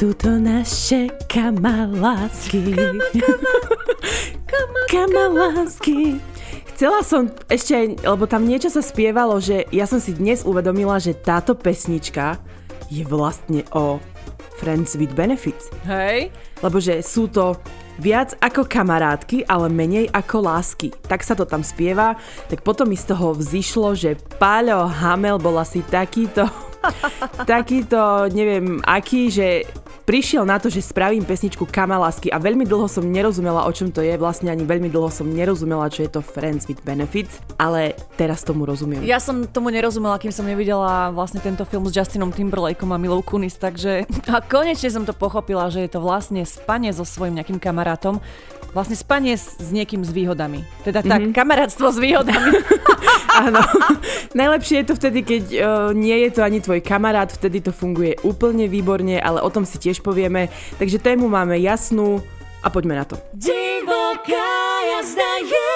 Sú to naše kamalásky. Kamalásky. Chcela som ešte, lebo tam niečo sa spievalo, že ja som si dnes uvedomila, že táto pesnička je vlastne o Friends with Benefits. Hej? Lebo že sú to viac ako kamarátky, ale menej ako lásky. Tak sa to tam spieva, tak potom mi z toho vzýšlo, že Páľo Hamel bol asi takýto takýto, neviem aký, že prišiel na to, že spravím pesničku Kamalásky a veľmi dlho som nerozumela, o čom to je, vlastne ani veľmi dlho som nerozumela, čo je to Friends with Benefits, ale teraz tomu rozumiem. Ja som tomu nerozumela, kým som nevidela vlastne tento film s Justinom Timberlakeom a Milou Kunis, takže a konečne som to pochopila, že je to vlastne spanie so svojím nejakým kamarátom, vlastne spanie s, s niekým s výhodami. Teda tak, mm-hmm. kamarátstvo s výhodami. Áno. Najlepšie je to vtedy, keď uh, nie je to ani tvoj kamarát, vtedy to funguje úplne výborne, ale o tom si tiež povieme. Takže tému máme jasnú a poďme na to. Divoká jazda je.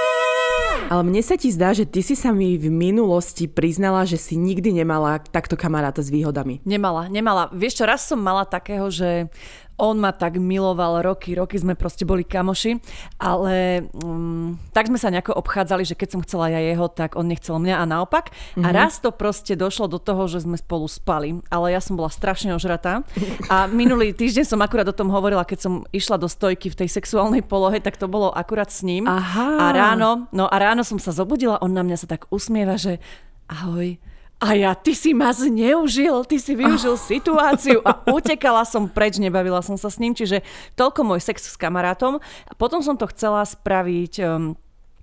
Ale mne sa ti zdá, že ty si sa mi v minulosti priznala, že si nikdy nemala takto kamaráta s výhodami. Nemala, nemala. Vieš čo, raz som mala takého, že on ma tak miloval roky, roky sme proste boli kamoši, ale um, tak sme sa nejako obchádzali, že keď som chcela ja jeho, tak on nechcel mňa a naopak. Mm-hmm. A mhm. raz to proste došlo do toho, že sme spolu spali, ale ja som bola strašne ožratá. A minulý týždeň som akurát o tom hovorila, keď som išla do stojky v tej sexuálnej polohe, tak to bolo akurát s ním. Aha. A ráno, no a ráno som sa zobudila, on na mňa sa tak usmieva, že ahoj, a ja, ty si ma zneužil, ty si využil oh. situáciu a utekala som preč, nebavila som sa s ním, čiže toľko môj sex s kamarátom. A potom som to chcela spraviť um,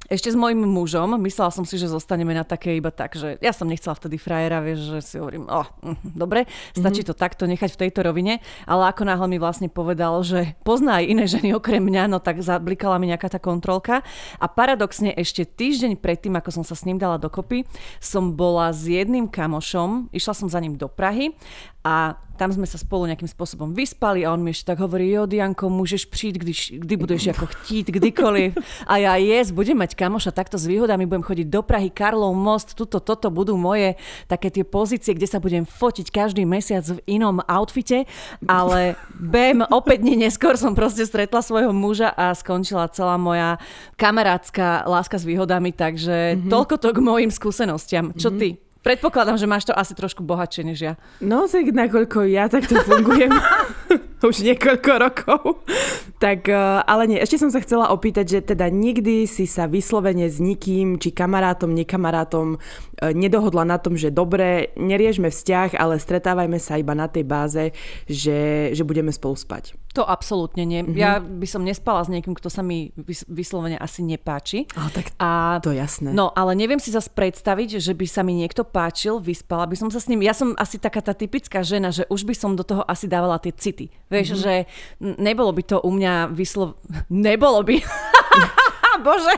ešte s mojim mužom, myslela som si, že zostaneme na také iba tak, že ja som nechcela vtedy frajera, vieš, že si hovorím, oh, dobre, stačí mm-hmm. to takto nechať v tejto rovine, ale ako náhle mi vlastne povedal, že pozná aj iné ženy okrem mňa, no tak zablikala mi nejaká tá kontrolka a paradoxne ešte týždeň predtým, ako som sa s ním dala dokopy, som bola s jedným kamošom, išla som za ním do Prahy a tam sme sa spolu nejakým spôsobom vyspali a on mi ešte tak hovorí, jo Dianko, môžeš prísť, kdy, kdy budeš ako chtít, kdykoliv. A ja, yes, budem mať kamoša takto s výhodami, budem chodiť do Prahy, Karlov most, tuto, toto budú moje také tie pozície, kde sa budem fotiť každý mesiac v inom outfite, ale bem, opäť dní neskôr som proste stretla svojho muža a skončila celá moja kamarátska láska s výhodami, takže mm-hmm. toľko to k mojim skúsenostiam. Čo mm-hmm. ty? Predpokladám, že máš to asi trošku bohatšie než ja. No, tak nakoľko ja takto fungujem už niekoľko rokov. tak, eh, ale nie, ešte som sa chcela opýtať, že teda nikdy si sa vyslovene s nikým, či kamarátom, nekamarátom eh, nedohodla na tom, že dobre, neriešme vzťah, ale stretávajme sa iba na tej báze, že, že budeme spolu spať. To absolútne nie. Mm-hmm. Ja by som nespala s niekým, kto sa mi vyslovene asi nepáči. Ale tak a, to jasné. No, ale neviem si zase predstaviť, že by sa mi niekto páčil, vyspala by som sa s ním. Ja som asi taká tá typická žena, že už by som do toho asi dávala tie city. Vieš, mm-hmm. že nebolo by to u mňa vyslov... Nebolo by. Bože.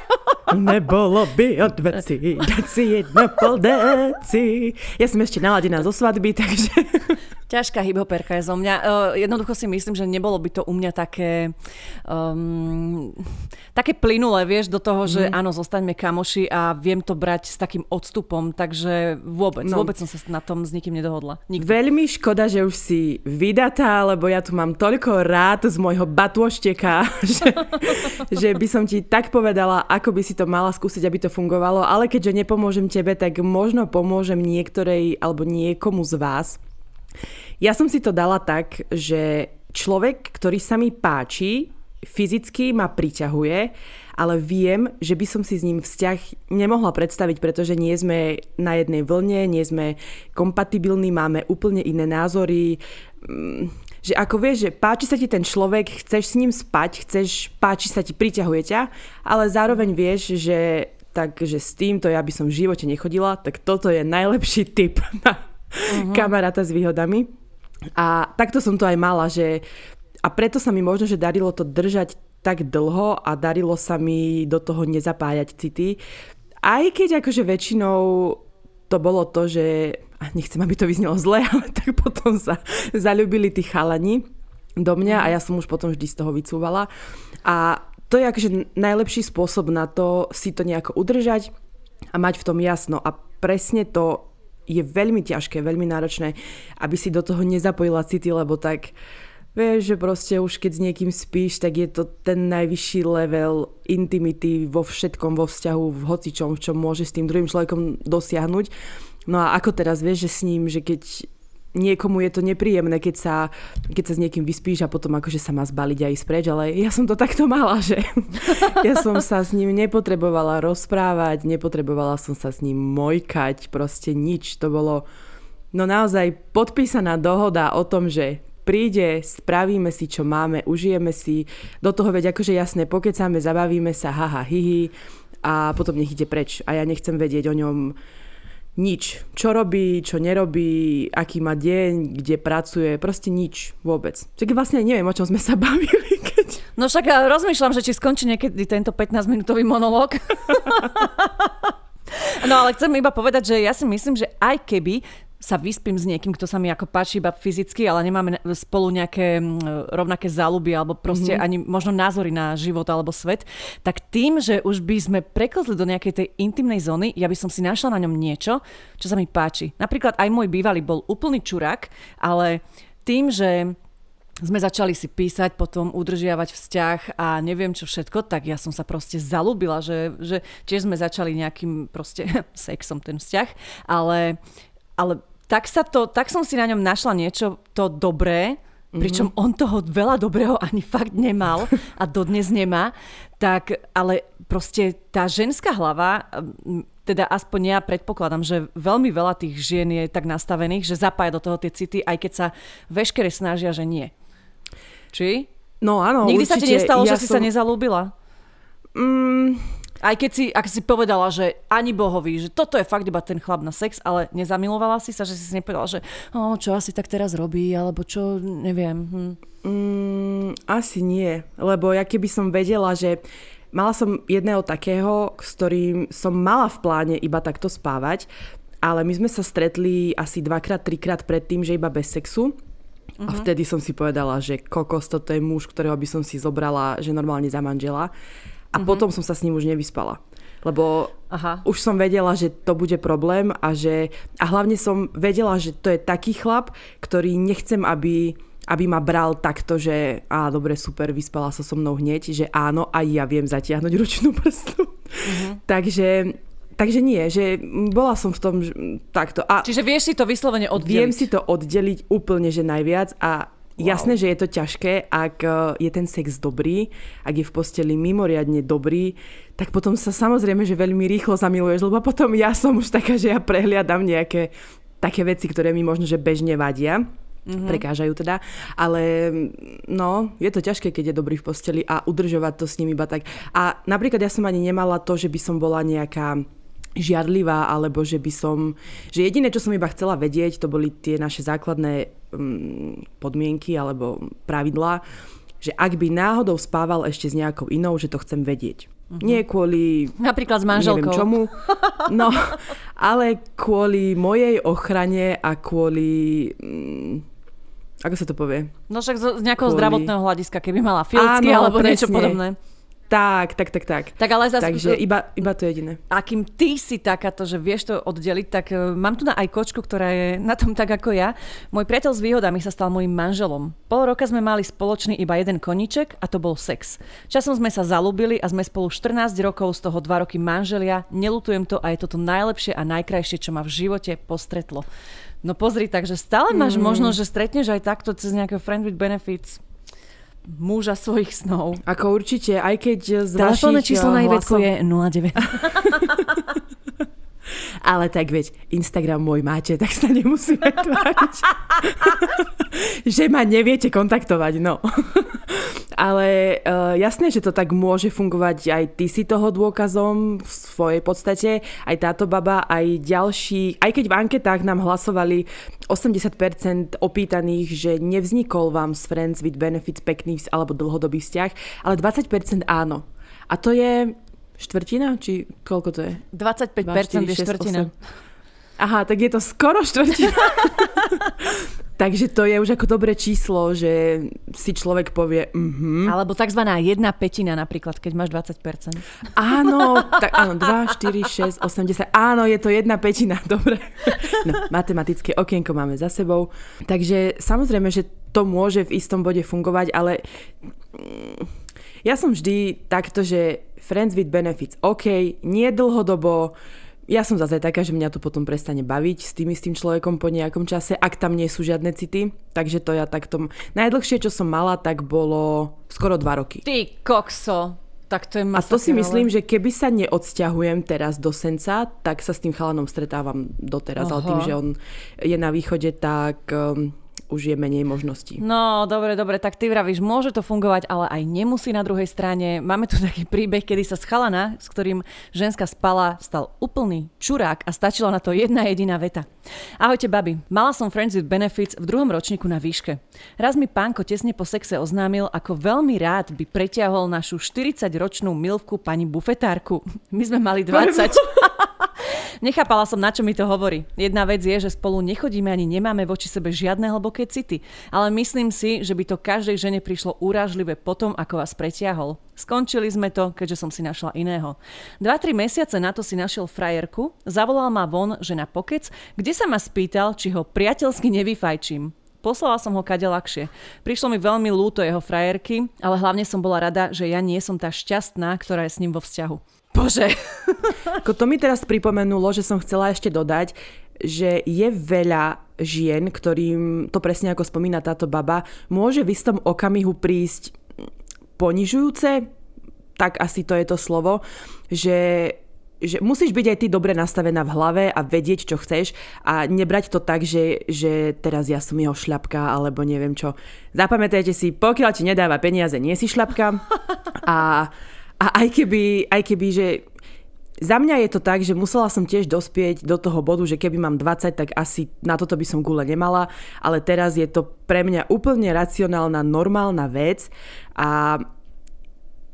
Nebolo by od veci, dať si jedno pol deci. Ja som ešte naladená zo svadby, takže... Ťažká hyboperka je zo mňa. Uh, jednoducho si myslím, že nebolo by to u mňa také um, také plynulé, vieš, do toho, že mm. áno, zostaňme kamoši a viem to brať s takým odstupom, takže vôbec, no. vôbec som sa na tom s nikým nedohodla. Nikdy. Veľmi škoda, že už si vydatá, lebo ja tu mám toľko rád z môjho batôšteka, že, že by som ti tak povedala, ako by si to mala skúsiť, aby to fungovalo, ale keďže nepomôžem tebe, tak možno pomôžem niektorej alebo niekomu z vás. Ja som si to dala tak, že človek, ktorý sa mi páči, fyzicky ma priťahuje, ale viem, že by som si s ním vzťah nemohla predstaviť, pretože nie sme na jednej vlne, nie sme kompatibilní, máme úplne iné názory. Mm, že ako vieš, že páči sa ti ten človek, chceš s ním spať, chceš, páči sa ti, priťahuje ťa, ale zároveň vieš, že takže s týmto ja by som v živote nechodila, tak toto je najlepší tip na uh-huh. kamaráta s výhodami. A takto som to aj mala, že a preto sa mi možno, že darilo to držať tak dlho a darilo sa mi do toho nezapájať city. Aj keď akože väčšinou to bolo to, že nechcem, aby to vyznelo zle, ale tak potom sa zalúbili tí chalani do mňa a ja som už potom vždy z toho vycúvala. A to je akože najlepší spôsob na to si to nejako udržať a mať v tom jasno. A presne to je veľmi ťažké, veľmi náročné, aby si do toho nezapojila city, lebo tak Vieš, že proste už keď s niekým spíš, tak je to ten najvyšší level intimity vo všetkom, vo vzťahu, v hocičom, čo môže s tým druhým človekom dosiahnuť. No a ako teraz vieš, že s ním, že keď niekomu je to nepríjemné, keď sa, keď sa s niekým vyspíš a potom akože sa má zbaliť a ísť preč, ale ja som to takto mala, že ja som sa s ním nepotrebovala rozprávať, nepotrebovala som sa s ním mojkať, proste nič. To bolo no naozaj podpísaná dohoda o tom, že príde, spravíme si, čo máme, užijeme si, do toho veď akože jasné, pokecáme, zabavíme sa, haha, hihi a potom nech ide preč. A ja nechcem vedieť o ňom nič. Čo robí, čo nerobí, aký má deň, kde pracuje, proste nič vôbec. Čiže vlastne neviem, o čom sme sa bavili. Keď... No však rozmýšľam, že či skončí niekedy tento 15-minútový monológ. No ale chcem iba povedať, že ja si myslím, že aj keby sa vyspím s niekým, kto sa mi ako páči iba fyzicky, ale nemáme spolu nejaké rovnaké záľuby alebo proste mm-hmm. ani možno názory na život alebo svet, tak tým, že už by sme preklzli do nejakej tej intimnej zóny, ja by som si našla na ňom niečo, čo sa mi páči. Napríklad aj môj bývalý bol úplný čurák, ale tým, že sme začali si písať, potom udržiavať vzťah a neviem čo všetko, tak ja som sa proste zalúbila, že, že tiež sme začali nejakým proste sexom ten vzťah, ale, ale tak, sa to, tak som si na ňom našla niečo to dobré, mm-hmm. pričom on toho veľa dobrého ani fakt nemal a dodnes nemá, tak ale proste tá ženská hlava, teda aspoň ja predpokladám, že veľmi veľa tých žien je tak nastavených, že zapája do toho tie city, aj keď sa veškere snažia, že nie. Či? No áno, Nikdy určite. sa ti nestalo, ja že si som... sa nezalúbila? Mm, aj keď si, ak si povedala, že ani bohovi, že toto je fakt iba ten chlap na sex, ale nezamilovala si sa, že si si nepovedala, že oh, čo asi tak teraz robí, alebo čo, neviem. Hm. Mm, asi nie, lebo ja keby som vedela, že mala som jedného takého, s ktorým som mala v pláne iba takto spávať, ale my sme sa stretli asi dvakrát, trikrát predtým, že iba bez sexu. Uh-huh. A mhm. vtedy som si povedala, že kokos, toto je muž, ktorého by som si zobrala, že normálne za manžela a mm-hmm. potom som sa s ním už nevyspala. Lebo Aha. už som vedela, že to bude problém a že a hlavne som vedela, že to je taký chlap, ktorý nechcem, aby aby ma bral takto, že á, dobre, super, vyspala sa so mnou hneď, že áno, aj ja viem zatiahnuť ručnú prstu. Mm-hmm. takže Takže nie, že bola som v tom že, takto. A Čiže vieš si to vyslovene oddeliť? Viem si to oddeliť úplne, že najviac a Wow. Jasné, že je to ťažké, ak e, je ten sex dobrý, ak je v posteli mimoriadne dobrý, tak potom sa samozrejme, že veľmi rýchlo zamiluješ, lebo potom ja som už taká, že ja prehliadam nejaké také veci, ktoré mi možno, že bežne vadia. Mm-hmm. prekážajú teda, ale no, je to ťažké, keď je dobrý v posteli a udržovať to s ním iba tak. A napríklad ja som ani nemala to, že by som bola nejaká žiadlivá, alebo že by som... Že jediné, čo som iba chcela vedieť, to boli tie naše základné podmienky alebo pravidlá, že ak by náhodou spával ešte s nejakou inou, že to chcem vedieť. Uh-huh. Nie kvôli... Napríklad s manželkou. Neviem čomu. No, ale kvôli mojej ochrane a kvôli... Um, ako sa to povie? No však z, z nejakého kvôli... zdravotného hľadiska, keby mala filcky alebo presne. niečo podobné. Tak, tak, tak, tak. tak ale zase, Takže iba, iba to jediné. A kým ty si takáto, že vieš to oddeliť, tak uh, mám tu na aj kočku, ktorá je na tom tak ako ja. Môj priateľ s výhodami sa stal môjim manželom. Pol roka sme mali spoločný iba jeden koníček a to bol sex. Časom sme sa zalúbili a sme spolu 14 rokov, z toho 2 roky manželia. Nelutujem to a je toto najlepšie a najkrajšie, čo ma v živote postretlo. No pozri, takže stále máš mm. možnosť, že stretneš aj takto cez nejakého friend with benefits muža svojich snov. Ako určite, aj keď z Telefónne číslo na hlasov... je 09. Ale tak veď, Instagram môj máte, tak sa nemusíme tváriť, že ma neviete kontaktovať, no. Ale uh, jasné, že to tak môže fungovať, aj ty si toho dôkazom v svojej podstate, aj táto baba, aj ďalší, aj keď v anketách nám hlasovali 80% opýtaných, že nevznikol vám z Friends with Benefits pekný alebo dlhodobý vzťah, ale 20% áno. A to je štvrtina? Či koľko to je? 25% 2, 4, je štvrtina. 8. Aha, tak je to skoro štvrtina. Takže to je už ako dobré číslo, že si človek povie mhm. Alebo tzv. jedna petina napríklad, keď máš 20%. Áno, tak áno, 2, 4, 6, 8, 10. Áno, je to jedna petina, dobre. No, matematické okienko máme za sebou. Takže samozrejme, že to môže v istom bode fungovať, ale mm, ja som vždy takto, že friends with benefits, OK, nie dlhodobo, ja som zase taká, že mňa to potom prestane baviť s tým istým človekom po nejakom čase, ak tam nie sú žiadne city. Takže to ja takto... Najdlhšie, čo som mala, tak bolo skoro dva roky. Ty kokso, tak to je A to si myslím, že keby sa neodsťahujem teraz do Senca, tak sa s tým chalanom stretávam doteraz. Aha. Ale tým, že on je na východe, tak um, už je menej možností. No, dobre, dobre, tak ty vravíš, môže to fungovať, ale aj nemusí na druhej strane. Máme tu taký príbeh, kedy sa z chalana, s ktorým ženská spala, stal úplný čurák a stačila na to jedna jediná veta. Ahojte, babi. Mala som Friends with Benefits v druhom ročníku na výške. Raz mi pánko tesne po sexe oznámil, ako veľmi rád by preťahol našu 40-ročnú milvku pani bufetárku. My sme mali 20. Nechápala som, na čo mi to hovorí. Jedna vec je, že spolu nechodíme ani nemáme voči sebe žiadne hlboké city, ale myslím si, že by to každej žene prišlo úražlivé potom, ako vás pretiahol. Skončili sme to, keďže som si našla iného. 2-3 mesiace na to si našiel frajerku, zavolal ma von, že na pokec, kde sa ma spýtal, či ho priateľsky nevyfajčím. Poslala som ho kade ľahšie. Prišlo mi veľmi lúto jeho frajerky, ale hlavne som bola rada, že ja nie som tá šťastná, ktorá je s ním vo vzťahu. Bože. Ako to mi teraz pripomenulo, že som chcela ešte dodať, že je veľa žien, ktorým to presne ako spomína táto baba, môže v istom okamihu prísť ponižujúce, tak asi to je to slovo, že že musíš byť aj ty dobre nastavená v hlave a vedieť, čo chceš a nebrať to tak, že, že teraz ja som jeho šľapka alebo neviem čo. Zapamätajte si, pokiaľ ti nedáva peniaze, nie si šľapka a a aj keby, aj keby, že za mňa je to tak, že musela som tiež dospieť do toho bodu, že keby mám 20, tak asi na toto by som gule nemala, ale teraz je to pre mňa úplne racionálna, normálna vec a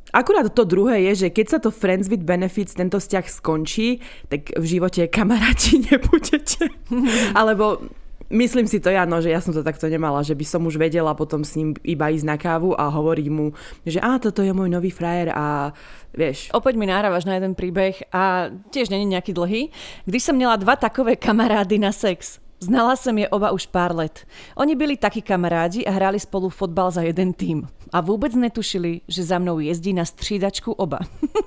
Akurát to druhé je, že keď sa to Friends with Benefits, tento vzťah skončí, tak v živote kamaráti nebudete. Alebo myslím si to ja, no, že ja som to takto nemala, že by som už vedela potom s ním iba ísť na kávu a hovoriť mu, že á, toto je môj nový frajer a vieš. Opäť mi náraváš na jeden príbeh a tiež není nejaký dlhý. Když som mala dva takové kamarády na sex, Znala som je oba už pár let. Oni byli takí kamarádi a hrali spolu fotbal za jeden tým. A vôbec netušili, že za mnou jezdí na střídačku oba.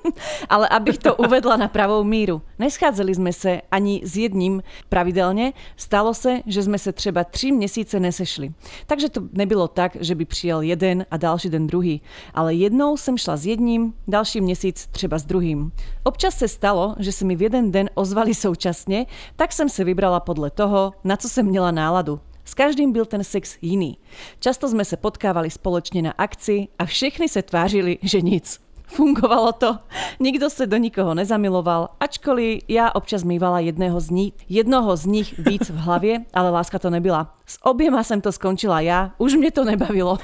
Ale abych to uvedla na pravou míru. Neschádzali sme sa ani s jedním pravidelne. Stalo sa, že sme sa třeba tři měsíce nesešli. Takže to nebylo tak, že by přijel jeden a další den druhý. Ale jednou som šla s jedním, další měsíc třeba s druhým. Občas sa stalo, že sa mi v jeden den ozvali současne, tak som sa vybrala podle toho, na co som měla náladu. S každým byl ten sex jiný. Často sme sa potkávali spoločne na akcii a všechny sa tvářili, že nic. Fungovalo to. Nikto sa do nikoho nezamiloval, ačkoliv ja občas mývala jedného z nich, jednoho z nich víc v hlavie, ale láska to nebyla. S obiema som to skončila ja, už mne to nebavilo.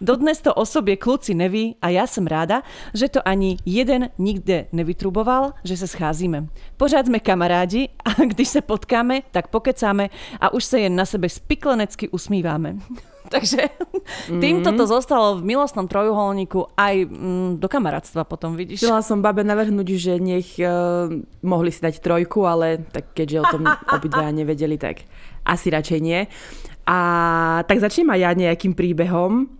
Dodnes to o sobie kluci neví a ja som ráda, že to ani jeden nikde nevytruboval, že sa scházíme. Pořád sme kamarádi a když sa potkáme, tak pokecáme a už sa jen na sebe spiklenecky usmívame. Takže mm-hmm. týmto to zostalo v milostnom trojuholníku aj mm, do kamarátstva potom, vidíš. Chcela som babe navrhnúť, že nech uh, mohli si dať trojku, ale tak keďže o tom obidvaja nevedeli, tak asi radšej nie. A tak začnem aj ja nejakým príbehom.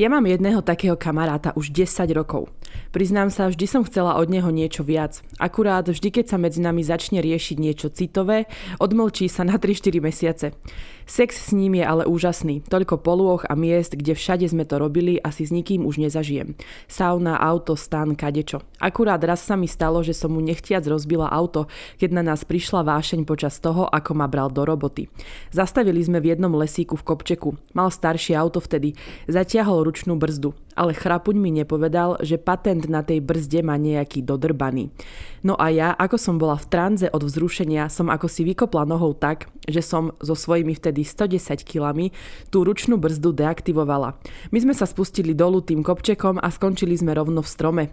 Ja mám jedného takého kamaráta už 10 rokov. Priznám sa, vždy som chcela od neho niečo viac. Akurát vždy, keď sa medzi nami začne riešiť niečo citové, odmlčí sa na 3-4 mesiace. Sex s ním je ale úžasný. Toľko polôch a miest, kde všade sme to robili, asi s nikým už nezažijem. Sauna, auto, stan, kadečo. Akurát raz sa mi stalo, že som mu nechtiac rozbila auto, keď na nás prišla vášeň počas toho, ako ma bral do roboty. Zastavili sme v jednom lesíku v Kopčeku. Mal staršie auto vtedy. Zatiahol ručnú brzdu ale chrapuň mi nepovedal, že patent na tej brzde má nejaký dodrbaný. No a ja, ako som bola v tranze od vzrušenia, som ako si vykopla nohou tak, že som so svojimi vtedy 110 kilami tú ručnú brzdu deaktivovala. My sme sa spustili dolu tým kopčekom a skončili sme rovno v strome.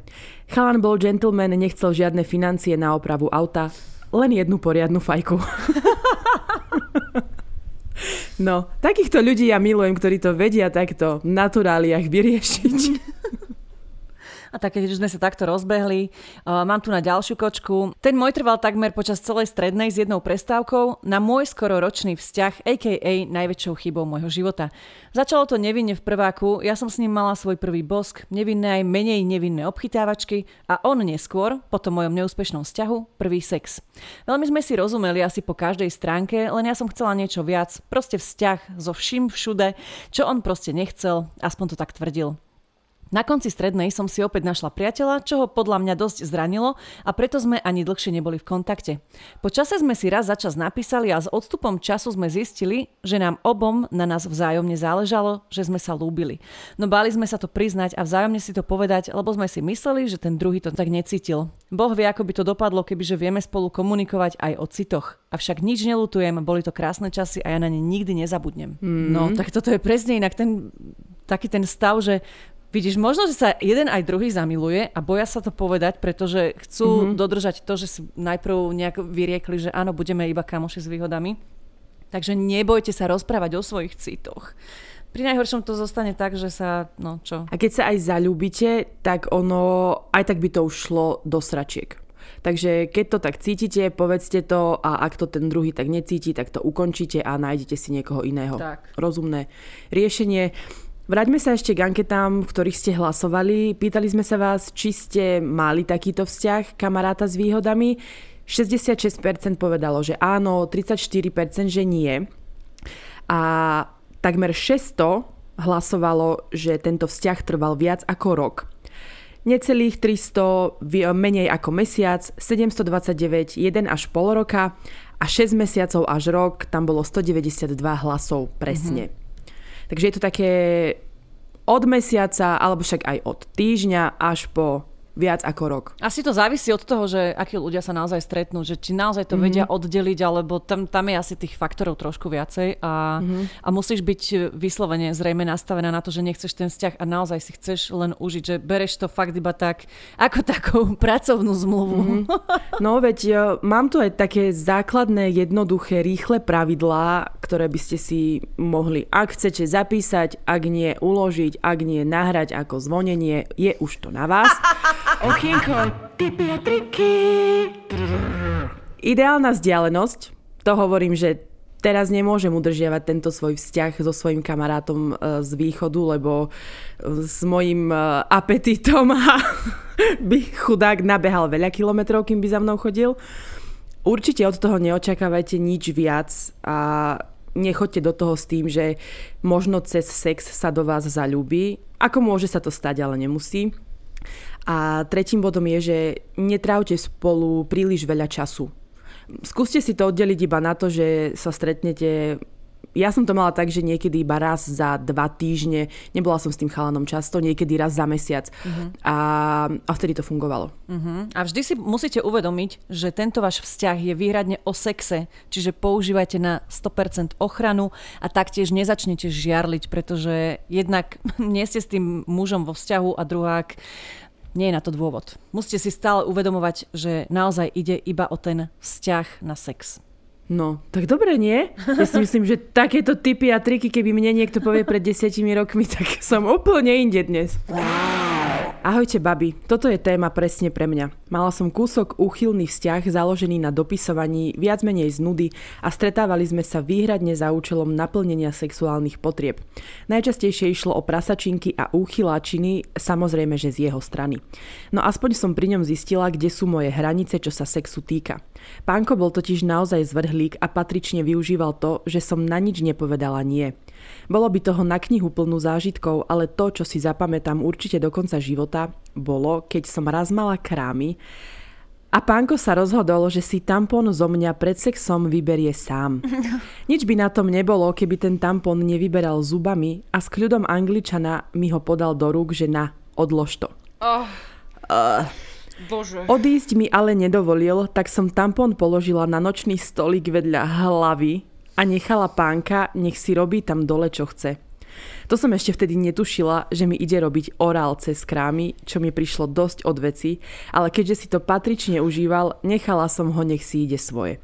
Chalan bol gentleman, nechcel žiadne financie na opravu auta, len jednu poriadnu fajku. No, takýchto ľudí ja milujem, ktorí to vedia takto v naturáliach vyriešiť. A tak keď sme sa takto rozbehli, uh, mám tu na ďalšiu kočku. Ten môj trval takmer počas celej strednej s jednou prestávkou na môj skoro ročný vzťah, a.k.a. najväčšou chybou môjho života. Začalo to nevinne v prváku, ja som s ním mala svoj prvý bosk, nevinné aj menej nevinné obchytávačky a on neskôr, po tom mojom neúspešnom vzťahu, prvý sex. Veľmi sme si rozumeli asi po každej stránke, len ja som chcela niečo viac, proste vzťah so vším všude, čo on proste nechcel, aspoň to tak tvrdil. Na konci strednej som si opäť našla priateľa, čo ho podľa mňa dosť zranilo a preto sme ani dlhšie neboli v kontakte. Po čase sme si raz za čas napísali a s odstupom času sme zistili, že nám obom na nás vzájomne záležalo, že sme sa lúbili. No báli sme sa to priznať a vzájomne si to povedať, lebo sme si mysleli, že ten druhý to tak necítil. Boh vie, ako by to dopadlo, kebyže vieme spolu komunikovať aj o citoch. Avšak nič nelutujem, boli to krásne časy a ja na ne nikdy nezabudnem. Mm. No, tak toto je presne inak ten taký ten stav, že Vidíš, možno, že sa jeden aj druhý zamiluje a boja sa to povedať, pretože chcú mm-hmm. dodržať to, že si najprv nejak vyriekli, že áno, budeme iba kamoši s výhodami. Takže nebojte sa rozprávať o svojich citoch. Pri najhoršom to zostane tak, že sa, no čo. A keď sa aj zalúbite, tak ono, aj tak by to už šlo do sračiek. Takže keď to tak cítite, povedzte to a ak to ten druhý tak necíti, tak to ukončíte a nájdete si niekoho iného. Tak. Rozumné riešenie. Vráťme sa ešte k anketám, v ktorých ste hlasovali. Pýtali sme sa vás, či ste mali takýto vzťah kamaráta s výhodami. 66% povedalo, že áno, 34% že nie. A takmer 600 hlasovalo, že tento vzťah trval viac ako rok. Necelých 300, menej ako mesiac, 729, 1 až pol roka a 6 mesiacov až rok, tam bolo 192 hlasov presne. Mm-hmm. Takže je to také od mesiaca, alebo však aj od týždňa až po viac ako rok. Asi to závisí od toho, že akí ľudia sa naozaj stretnú, že či naozaj to mm-hmm. vedia oddeliť, alebo tam, tam je asi tých faktorov trošku viacej a, mm-hmm. a musíš byť vyslovene zrejme nastavená na to, že nechceš ten vzťah a naozaj si chceš len užiť, že bereš to fakt iba tak, ako takú pracovnú zmluvu. Mm-hmm. No veď e, mám tu aj také základné, jednoduché, rýchle pravidlá, ktoré by ste si mohli, ak chcete zapísať, ak nie uložiť, ak nie nahrať ako zvonenie, je už to na vás. Okienko, tipy a. Ideálna vzdialenosť, to hovorím, že teraz nemôžem udržiavať tento svoj vzťah so svojím kamarátom e, z východu, lebo e, s mojim e, apetitom by chudák nabehal veľa kilometrov, kým by za mnou chodil. Určite od toho neočakávajte nič viac a nechoďte do toho s tým, že možno cez sex sa do vás zalúbi. Ako môže sa to stať, ale nemusí. A tretím bodom je, že netrávte spolu príliš veľa času. Skúste si to oddeliť iba na to, že sa stretnete ja som to mala tak, že niekedy iba raz za dva týždne, nebola som s tým chalanom často, niekedy raz za mesiac. Uh-huh. A, a vtedy to fungovalo. Uh-huh. A vždy si musíte uvedomiť, že tento váš vzťah je výhradne o sexe, čiže používajte na 100% ochranu a taktiež nezačnete žiarliť, pretože jednak nie ste s tým mužom vo vzťahu a druhák nie je na to dôvod. Musíte si stále uvedomovať, že naozaj ide iba o ten vzťah na sex. No, tak dobre, nie? Ja si myslím, že takéto typy a triky, keby mne niekto povie pred desiatimi rokmi, tak som úplne inde dnes. Ahojte, babi. Toto je téma presne pre mňa. Mala som kúsok úchylný vzťah založený na dopisovaní viac menej z nudy a stretávali sme sa výhradne za účelom naplnenia sexuálnych potrieb. Najčastejšie išlo o prasačinky a úchyláčiny, samozrejme, že z jeho strany. No aspoň som pri ňom zistila, kde sú moje hranice, čo sa sexu týka. Pánko bol totiž naozaj zvrhlík a patrične využíval to, že som na nič nepovedala nie. Bolo by toho na knihu plnú zážitkov, ale to, čo si zapamätám určite do konca života, bolo, keď som raz mala krámy a pánko sa rozhodol, že si tampon zo mňa pred sexom vyberie sám. Nič by na tom nebolo, keby ten tampon nevyberal zubami a s kľudom angličana mi ho podal do rúk, že na, odlož to. Oh. Uh. Bože. Odísť mi ale nedovolil, tak som tampon položila na nočný stolík vedľa hlavy a nechala pánka, nech si robí tam dole, čo chce. To som ešte vtedy netušila, že mi ide robiť orál cez krámy, čo mi prišlo dosť od veci, ale keďže si to patrične užíval, nechala som ho, nech si ide svoje.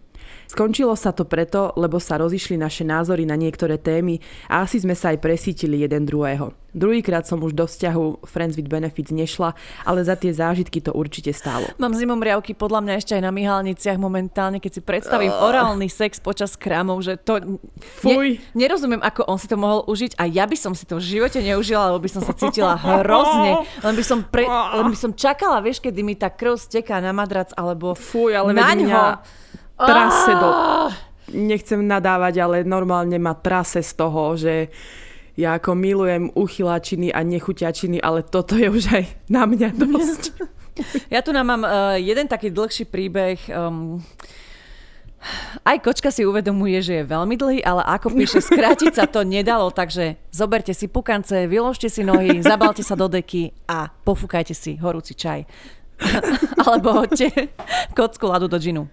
Skončilo sa to preto, lebo sa rozišli naše názory na niektoré témy a asi sme sa aj presítili jeden druhého. Druhýkrát som už do vzťahu Friends with Benefits nešla, ale za tie zážitky to určite stálo. Mám zimom riavky podľa mňa ešte aj na myhalniciach momentálne, keď si predstavím uh. orálny sex počas krámov, že to... Fuj. Ne, nerozumiem, ako on si to mohol užiť a ja by som si to v živote neužila, lebo by som sa cítila hrozne. Len by som, pre, len by som čakala, vieš, kedy mi tá krv steká na madrac alebo Fuj, ale na mňa trase do... Nechcem nadávať, ale normálne ma trase z toho, že ja ako milujem uchylačiny a nechuťačiny, ale toto je už aj na mňa dosť. Ja tu nám mám uh, jeden taký dlhší príbeh. Um, aj kočka si uvedomuje, že je veľmi dlhý, ale ako píše, skrátiť sa to nedalo, takže zoberte si pukance, vyložte si nohy, zabalte sa do deky a pofúkajte si horúci čaj. Alebo hoďte kocku ľadu do džinu.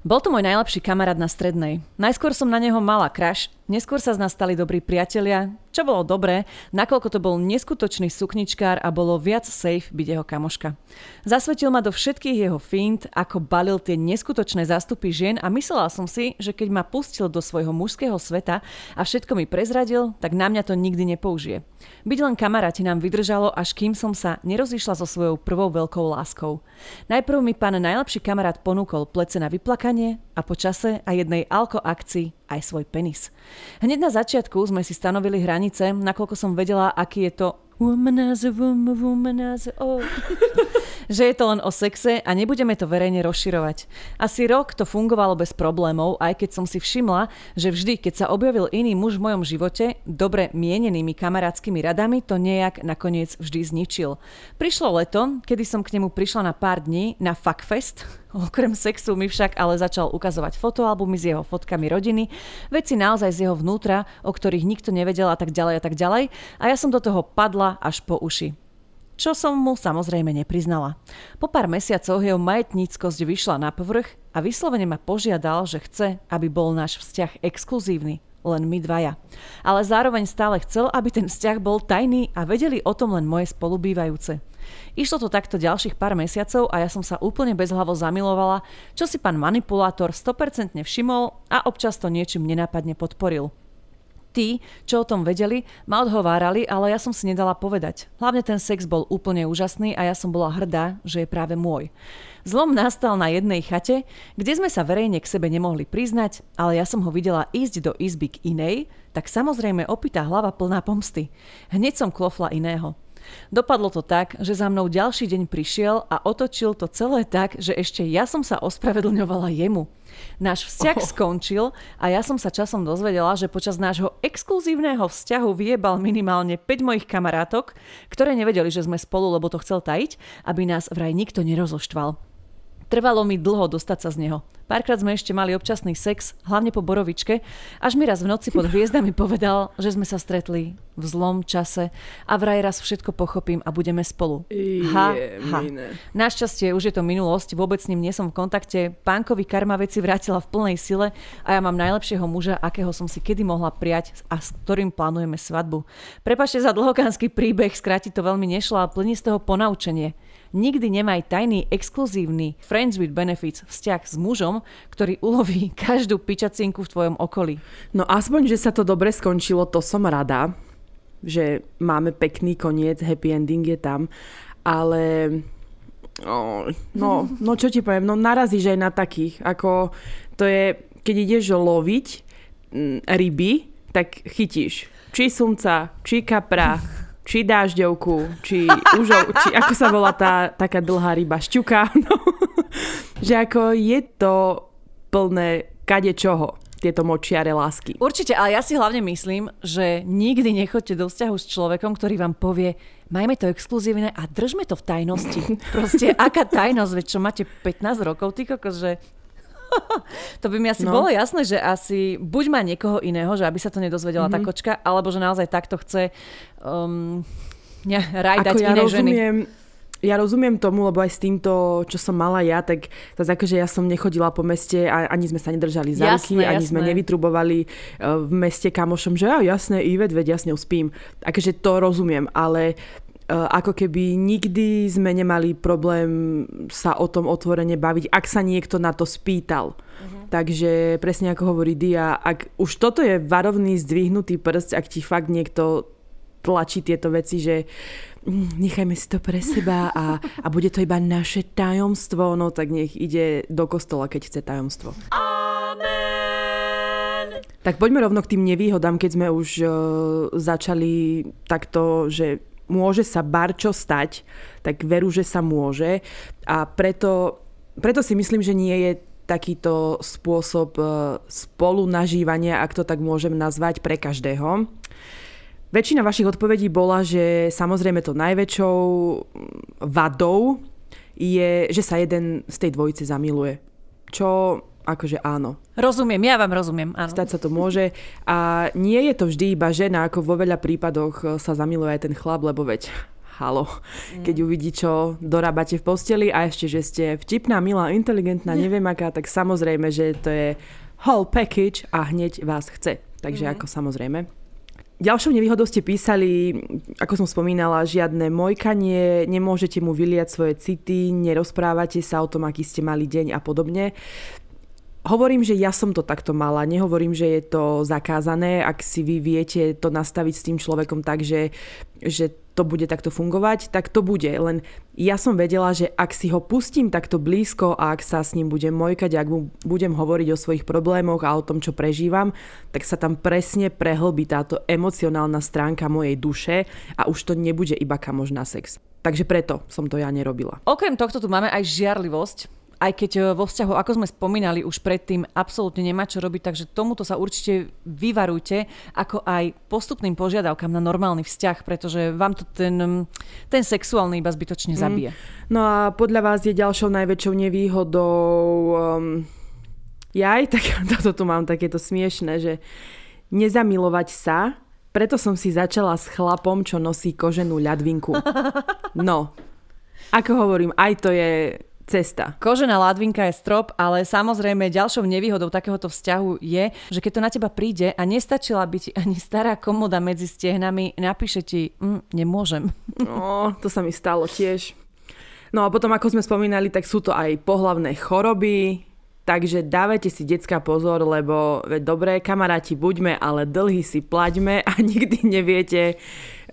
Bol to môj najlepší kamarát na strednej. Najskôr som na neho mala crush, neskôr sa z nás stali dobrí priatelia, čo bolo dobré, nakoľko to bol neskutočný sukničkár a bolo viac safe byť jeho kamoška. Zasvetil ma do všetkých jeho fint, ako balil tie neskutočné zástupy žien a myslela som si, že keď ma pustil do svojho mužského sveta a všetko mi prezradil, tak na mňa to nikdy nepoužije. Byť len kamaráti nám vydržalo, až kým som sa nerozišla so svojou prvou veľkou láskou. Najprv mi pán najlepší kamarát ponúkol plece na vyplakanie a po čase a jednej alko akcii aj svoj penis. Hneď na začiatku sme si stanovili hranice, nakoľko som vedela, aký je to že je to len o sexe a nebudeme to verejne rozširovať. Asi rok to fungovalo bez problémov, aj keď som si všimla, že vždy, keď sa objavil iný muž v mojom živote, dobre mienenými kamarátskymi radami to nejak nakoniec vždy zničil. Prišlo leto, kedy som k nemu prišla na pár dní na Fuckfest, Okrem sexu mi však ale začal ukazovať fotoalbumy s jeho fotkami rodiny, veci naozaj z jeho vnútra, o ktorých nikto nevedel a tak ďalej a tak ďalej a ja som do toho padla až po uši. Čo som mu samozrejme nepriznala. Po pár mesiacoch jeho majetníckosť vyšla na povrch a vyslovene ma požiadal, že chce, aby bol náš vzťah exkluzívny len my dvaja. Ale zároveň stále chcel, aby ten vzťah bol tajný a vedeli o tom len moje spolubývajúce. Išlo to takto ďalších pár mesiacov a ja som sa úplne bezhlavo zamilovala, čo si pán manipulátor 100% všimol a občas to niečím nenápadne podporil. Tí, čo o tom vedeli, ma odhovárali, ale ja som si nedala povedať. Hlavne ten sex bol úplne úžasný a ja som bola hrdá, že je práve môj. Zlom nastal na jednej chate, kde sme sa verejne k sebe nemohli priznať, ale ja som ho videla ísť do izby k inej, tak samozrejme opýta hlava plná pomsty. Hneď som klofla iného. Dopadlo to tak, že za mnou ďalší deň prišiel a otočil to celé tak, že ešte ja som sa ospravedlňovala jemu. Náš vzťah oh. skončil a ja som sa časom dozvedela, že počas nášho exkluzívneho vzťahu vyjebal minimálne 5 mojich kamarátok, ktoré nevedeli, že sme spolu, lebo to chcel tajiť, aby nás vraj nikto nerozoštval. Trvalo mi dlho dostať sa z neho. Párkrát sme ešte mali občasný sex, hlavne po borovičke, až mi raz v noci pod hviezdami povedal, že sme sa stretli v zlom čase a vraj raz všetko pochopím a budeme spolu. Ha, ha. Našťastie už je to minulosť, vôbec s ním nie som v kontakte. Pánkovi karma veci vrátila v plnej sile a ja mám najlepšieho muža, akého som si kedy mohla prijať a s ktorým plánujeme svadbu. Prepašte za dlhokánsky príbeh, skrátiť to veľmi nešlo a plní z toho ponaučenie. Nikdy nemaj tajný, exkluzívny Friends with Benefits vzťah s mužom, ktorý uloví každú pičacinku v tvojom okolí. No aspoň, že sa to dobre skončilo, to som rada, že máme pekný koniec, happy ending je tam, ale oh, no, no čo ti poviem, no narazíš aj na takých, ako to je, keď ideš loviť ryby, tak chytíš či sumca, či kapra, či dážďovku, či užov, či ako sa volá tá taká dlhá ryba, šťuka, no. že ako je to plné kade čoho tieto močiare lásky. Určite, ale ja si hlavne myslím, že nikdy nechoďte do vzťahu s človekom, ktorý vám povie, majme to exkluzívne a držme to v tajnosti. Proste, aká tajnosť, veď čo máte 15 rokov, ty kokos, že to by mi asi no. bolo jasné, že asi buď má niekoho iného, že aby sa to nedozvedela mm-hmm. tá kočka, alebo že naozaj takto chce um, ne, rajdať Ako ja iné rozumiem, ženy. Ja rozumiem tomu, lebo aj s týmto, čo som mala ja, tak zase akože ja som nechodila po meste a ani sme sa nedržali za ruky, ani jasné. sme nevytrubovali uh, v meste kamošom, že ja jasné, Ivet, veď jasne uspím. Takže to rozumiem, ale Eh, ako keby nikdy sme nemali problém sa o tom otvorene baviť, ak sa niekto na to spýtal. Uh-huh. takže presne ako hovorí Dia, ak už toto je varovný zdvihnutý prst, ak ti fakt niekto tlačí tieto veci, že mm, nechajme si to pre seba a, a bude to iba naše tajomstvo, no tak nech ide do kostola, keď chce tajomstvo. Amen. Tak poďme rovno k tým nevýhodám, keď sme už uh, začali takto, že môže sa barčo stať, tak veru, že sa môže a preto, preto si myslím, že nie je takýto spôsob uh, spolunažívania, ak to tak môžem nazvať, pre každého. Väčšina vašich odpovedí bola, že samozrejme to najväčšou vadou je, že sa jeden z tej dvojice zamiluje. Čo akože áno. Rozumiem, ja vám rozumiem, áno. Stať sa to môže. A nie je to vždy iba žena, ako vo veľa prípadoch sa zamiluje aj ten chlap, lebo veď halo, mm. keď uvidí, čo dorábate v posteli a ešte, že ste vtipná, milá, inteligentná, neviem aká, tak samozrejme, že to je whole package a hneď vás chce. Takže mm. ako samozrejme. Ďalšou nevýhodou ste písali, ako som spomínala, žiadne mojkanie, nemôžete mu vyliať svoje city, nerozprávate sa o tom, aký ste mali deň a podobne. Hovorím, že ja som to takto mala, nehovorím, že je to zakázané, ak si vy viete to nastaviť s tým človekom tak, že, že to bude takto fungovať, tak to bude. Len ja som vedela, že ak si ho pustím takto blízko a ak sa s ním budem mojkať, ak mu budem hovoriť o svojich problémoch a o tom, čo prežívam, tak sa tam presne prehlbí táto emocionálna stránka mojej duše a už to nebude iba kamož na sex. Takže preto som to ja nerobila. Okrem tohto tu máme aj žiarlivosť aj keď e, vo vzťahu, ako sme spomínali už predtým, absolútne nemá čo robiť, takže tomuto sa určite vyvarujte, ako aj postupným požiadavkám na normálny vzťah, pretože vám to ten, ten sexuálny iba zbytočne mhm. zabije. Mm. No a podľa vás je ďalšou najväčšou nevýhodou um, jaj, tak toto tu mám takéto smiešne, že nezamilovať sa, preto som si začala s chlapom, čo nosí koženú ľadvinku. No, ako hovorím, aj to je cesta. Kožená ladvinka je strop, ale samozrejme ďalšou nevýhodou takéhoto vzťahu je, že keď to na teba príde a nestačila by ti ani stará komoda medzi stehnami, napíše ti, mm, nemôžem. No, to sa mi stalo tiež. No a potom, ako sme spomínali, tak sú to aj pohlavné choroby, takže dávajte si detská pozor, lebo veď dobré kamaráti buďme, ale dlhy si plaťme a nikdy neviete,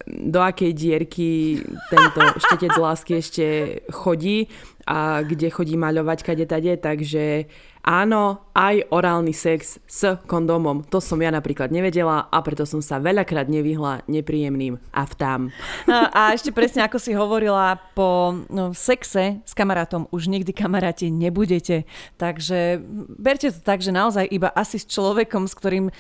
do akej dierky tento štetec lásky ešte chodí a kde chodí maľovať kade tade, takže áno, aj orálny sex s kondómom. To som ja napríklad nevedela a preto som sa veľakrát nevyhla nepríjemným aftám. A, a ešte presne ako si hovorila, po no, sexe s kamarátom už nikdy kamaráti nebudete. Takže berte to tak, že naozaj iba asi s človekom, s ktorým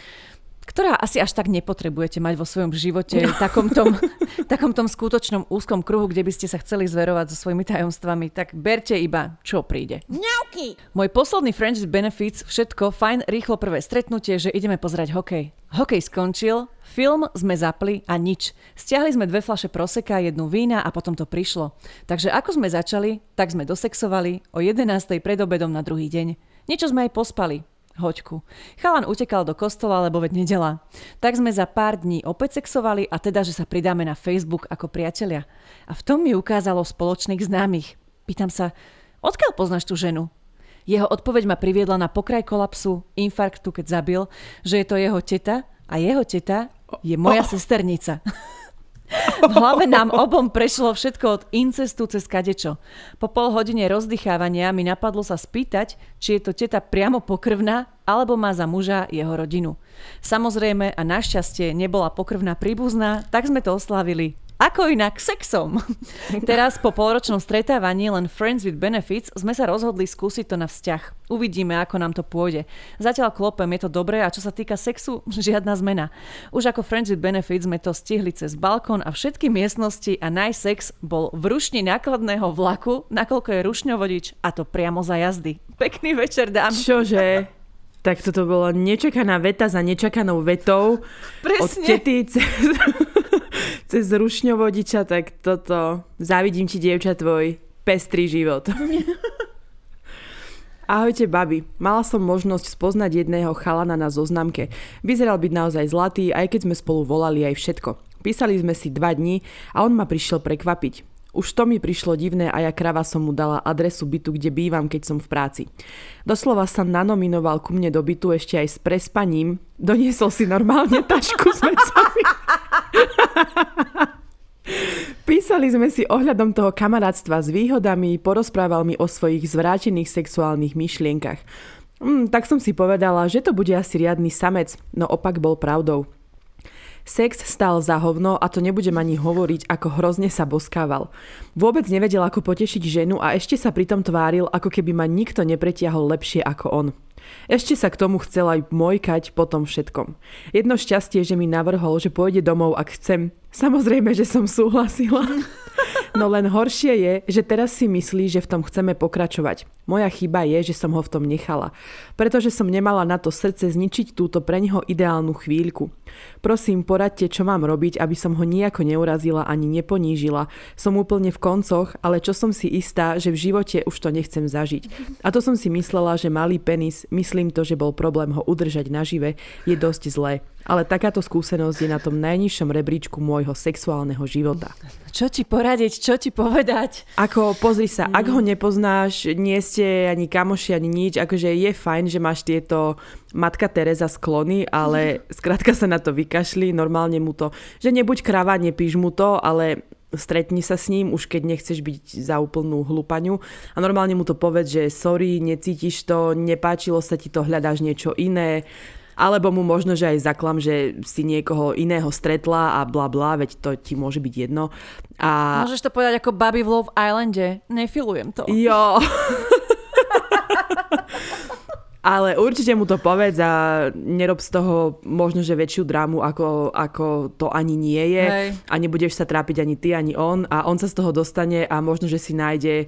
ktorá asi až tak nepotrebujete mať vo svojom živote, no. takom tom, takom tom skutočnom úzkom kruhu, kde by ste sa chceli zverovať so svojimi tajomstvami, tak berte iba, čo príde. Ňauky. Môj posledný Friends with Benefits, všetko, fajn, rýchlo prvé stretnutie, že ideme pozrieť hokej. Hokej skončil, film sme zapli a nič. Stiahli sme dve flaše proseka, jednu vína a potom to prišlo. Takže ako sme začali, tak sme dosexovali o 11. pred obedom na druhý deň. Niečo sme aj pospali hoďku. Chalan utekal do kostola, lebo veď nedela. Tak sme za pár dní opäť sexovali a teda, že sa pridáme na Facebook ako priatelia. A v tom mi ukázalo spoločných známych. Pýtam sa, odkiaľ poznáš tú ženu? Jeho odpoveď ma priviedla na pokraj kolapsu, infarktu, keď zabil, že je to jeho teta a jeho teta je moja oh. sesternica. V hlave nám obom prešlo všetko od incestu cez kadečo. Po pol hodine rozdychávania mi napadlo sa spýtať, či je to teta priamo pokrvná, alebo má za muža jeho rodinu. Samozrejme a našťastie nebola pokrvná príbuzná, tak sme to oslavili ako inak sexom. Teraz po polročnom stretávaní len Friends with Benefits sme sa rozhodli skúsiť to na vzťah. Uvidíme, ako nám to pôjde. Zatiaľ klopem, je to dobré a čo sa týka sexu, žiadna zmena. Už ako Friends with Benefits sme to stihli cez balkón a všetky miestnosti a najsex bol v rušni nákladného vlaku, nakoľko je rušňovodič a to priamo za jazdy. Pekný večer, dám. Čože? Tak toto bolo nečakaná veta za nečakanou vetou. Presne. Od tety cez cez rušňovodiča, tak toto, závidím ti, dievča, tvoj pestrý život. Ahojte, babi. Mala som možnosť spoznať jedného chalana na zoznamke. Vyzeral byť naozaj zlatý, aj keď sme spolu volali aj všetko. Písali sme si dva dní a on ma prišiel prekvapiť. Už to mi prišlo divné a ja krava som mu dala adresu bytu, kde bývam, keď som v práci. Doslova sa nanominoval ku mne do bytu ešte aj s prespaním. Doniesol si normálne tašku s vecami. Písali sme si ohľadom toho kamarátstva s výhodami, porozprával mi o svojich zvrátených sexuálnych myšlienkach. Mm, tak som si povedala, že to bude asi riadny samec, no opak bol pravdou. Sex stál za hovno a to nebudem ani hovoriť, ako hrozne sa boskával. Vôbec nevedel, ako potešiť ženu a ešte sa pritom tváril, ako keby ma nikto nepretiahol lepšie ako on. Ešte sa k tomu chcel aj mojkať po tom všetkom. Jedno šťastie, že mi navrhol, že pôjde domov, ak chcem. Samozrejme, že som súhlasila. No len horšie je, že teraz si myslí, že v tom chceme pokračovať. Moja chyba je, že som ho v tom nechala. Pretože som nemala na to srdce zničiť túto pre neho ideálnu chvíľku. Prosím, poradte, čo mám robiť, aby som ho nejako neurazila ani neponížila. Som úplne v koncoch, ale čo som si istá, že v živote už to nechcem zažiť. A to som si myslela, že malý penis, myslím to, že bol problém ho udržať nažive, je dosť zlé ale takáto skúsenosť je na tom najnižšom rebríčku môjho sexuálneho života. Čo ti poradiť, čo ti povedať? Ako, pozri sa, ak ho nepoznáš, nie ste ani kamoši, ani nič, akože je fajn, že máš tieto matka Teresa sklony, ale skrátka sa na to vykašli, normálne mu to, že nebuď krava, nepíš mu to, ale stretni sa s ním, už keď nechceš byť za úplnú hlupaňu a normálne mu to povedz, že sorry, necítiš to, nepáčilo sa ti to, hľadáš niečo iné, alebo mu možno, že aj zaklam, že si niekoho iného stretla a bla bla, veď to ti môže byť jedno. A... Môžeš to povedať ako Baby v Love Islande. Nefilujem to. Jo. Ale určite mu to povedz a nerob z toho možno, že väčšiu drámu, ako, ako to ani nie je. Hej. A nebudeš sa trápiť ani ty, ani on. A on sa z toho dostane a možno, že si nájde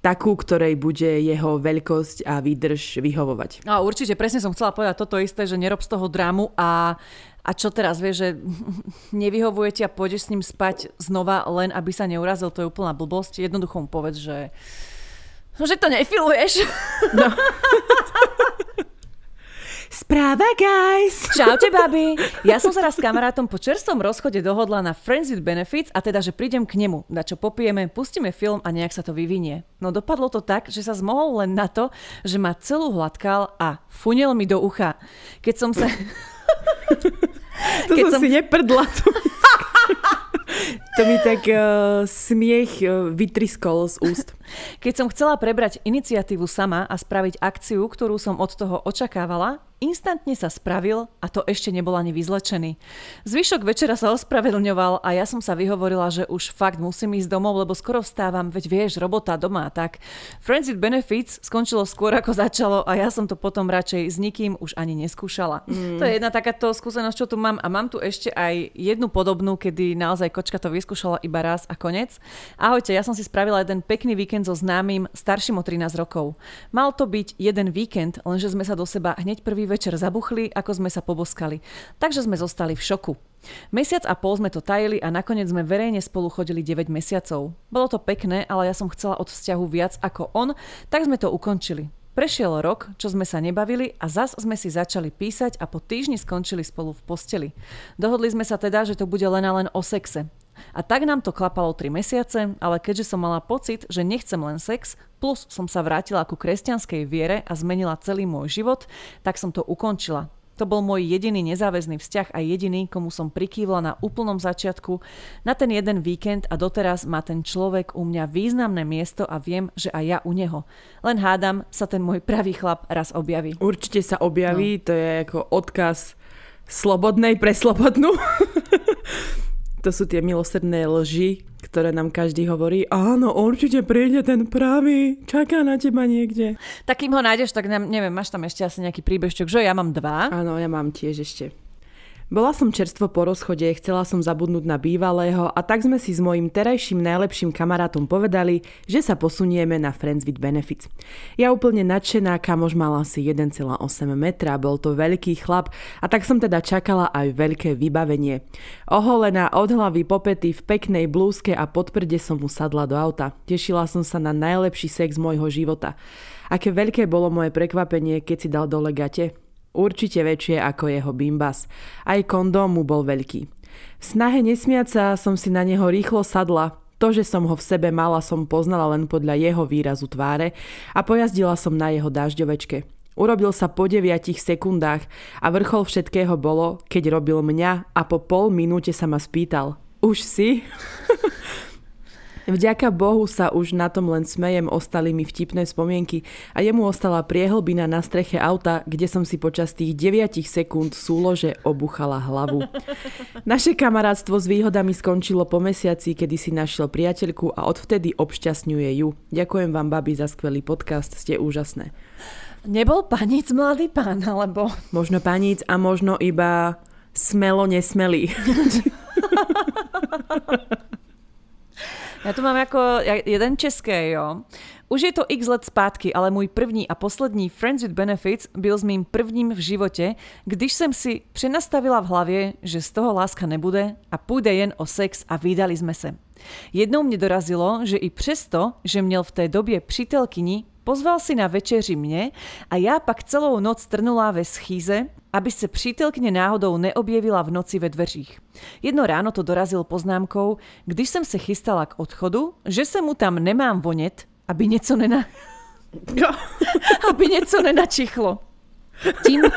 takú, ktorej bude jeho veľkosť a výdrž vyhovovať. No určite, presne som chcela povedať toto isté, že nerob z toho drámu a a čo teraz, vieš, že nevyhovuje ti a pôjdeš s ním spať znova len, aby sa neurazil, to je úplná blbosť. Jednoducho mu povedz, že, že to nefiluješ. No. Správa, guys! Čaute, babi! Ja som sa raz s kamarátom po čerstvom rozchode dohodla na Friends with Benefits a teda, že prídem k nemu, na čo popijeme, pustíme film a nejak sa to vyvinie. No dopadlo to tak, že sa zmohol len na to, že ma celú hladkal a funel mi do ucha. Keď som sa... to Keď som, som si neprdla. To mi tak uh, smiech uh, vytriskol z úst. Keď som chcela prebrať iniciatívu sama a spraviť akciu, ktorú som od toho očakávala, Instantne sa spravil a to ešte nebol ani vyzlečený. Zvyšok večera sa ospravedlňoval a ja som sa vyhovorila, že už fakt musím ísť domov, lebo skoro vstávam, veď vieš, robota doma tak. Friends with Benefits skončilo skôr ako začalo a ja som to potom radšej s nikým už ani neskúšala. Mm. To je jedna takáto skúsenosť, čo tu mám a mám tu ešte aj jednu podobnú, kedy naozaj kočka to vyskúšala iba raz a konec. Ahojte, ja som si spravila jeden pekný víkend so známym starším o 13 rokov. Mal to byť jeden víkend, lenže sme sa do seba hneď prvý večer zabuchli, ako sme sa poboskali. Takže sme zostali v šoku. Mesiac a pol sme to tajili a nakoniec sme verejne spolu chodili 9 mesiacov. Bolo to pekné, ale ja som chcela od vzťahu viac ako on, tak sme to ukončili. Prešiel rok, čo sme sa nebavili a zas sme si začali písať a po týždni skončili spolu v posteli. Dohodli sme sa teda, že to bude len a len o sexe. A tak nám to klapalo 3 mesiace, ale keďže som mala pocit, že nechcem len sex, plus som sa vrátila ku kresťanskej viere a zmenila celý môj život, tak som to ukončila. To bol môj jediný nezáväzný vzťah a jediný, komu som prikývla na úplnom začiatku na ten jeden víkend a doteraz má ten človek u mňa významné miesto a viem, že aj ja u neho. Len hádam, sa ten môj pravý chlap raz objaví. Určite sa objaví, no. to je ako odkaz slobodnej pre slobodnú. To sú tie milosrdné lži, ktoré nám každý hovorí. Áno, určite príde ten pravý, čaká na teba niekde. Tak kým ho nájdeš, tak neviem, máš tam ešte asi nejaký príbežčok, že ja mám dva. Áno, ja mám tiež ešte. Bola som čerstvo po rozchode, chcela som zabudnúť na bývalého a tak sme si s mojim terajším najlepším kamarátom povedali, že sa posunieme na Friends with Benefits. Ja úplne nadšená, kamož mal asi 1,8 metra, bol to veľký chlap a tak som teda čakala aj veľké vybavenie. Oholená od hlavy popety v peknej blúzke a podprde som mu sadla do auta. Tešila som sa na najlepší sex môjho života. Aké veľké bolo moje prekvapenie, keď si dal dole gate. Určite väčšie ako jeho bimbas. Aj kondóm mu bol veľký. V snahe nesmiať sa som si na neho rýchlo sadla. To, že som ho v sebe mala, som poznala len podľa jeho výrazu tváre a pojazdila som na jeho dažďovečke. Urobil sa po 9 sekundách a vrchol všetkého bolo, keď robil mňa a po pol minúte sa ma spýtal. Už si? Vďaka Bohu sa už na tom len smejem, ostali mi vtipné spomienky a jemu ostala priehlbina na streche auta, kde som si počas tých 9 sekúnd súlože obuchala hlavu. Naše kamarátstvo s výhodami skončilo po mesiaci, kedy si našiel priateľku a odvtedy obšťastňuje ju. Ďakujem vám, babi, za skvelý podcast, ste úžasné. Nebol paníc mladý pán, alebo... Možno paníc a možno iba smelo nesmelý. Já to mám jako jeden český, jo. Už je to x let zpátky, ale můj první a poslední Friends with Benefits byl s mým prvním v životě, když jsem si přenastavila v hlavě, že z toho láska nebude a půjde jen o sex a vydali jsme se. Jednou mě dorazilo, že i přesto, že měl v té době přítelkyni, pozval si na večeři mě a já pak celou noc trnula ve schýze, aby se přítelkyně náhodou neobjevila v noci ve dveřích. Jedno ráno to dorazil poznámkou, když jsem se chystala k odchodu, že se mu tam nemám vonět, aby něco, nena... aby něco nenačichlo. Tím...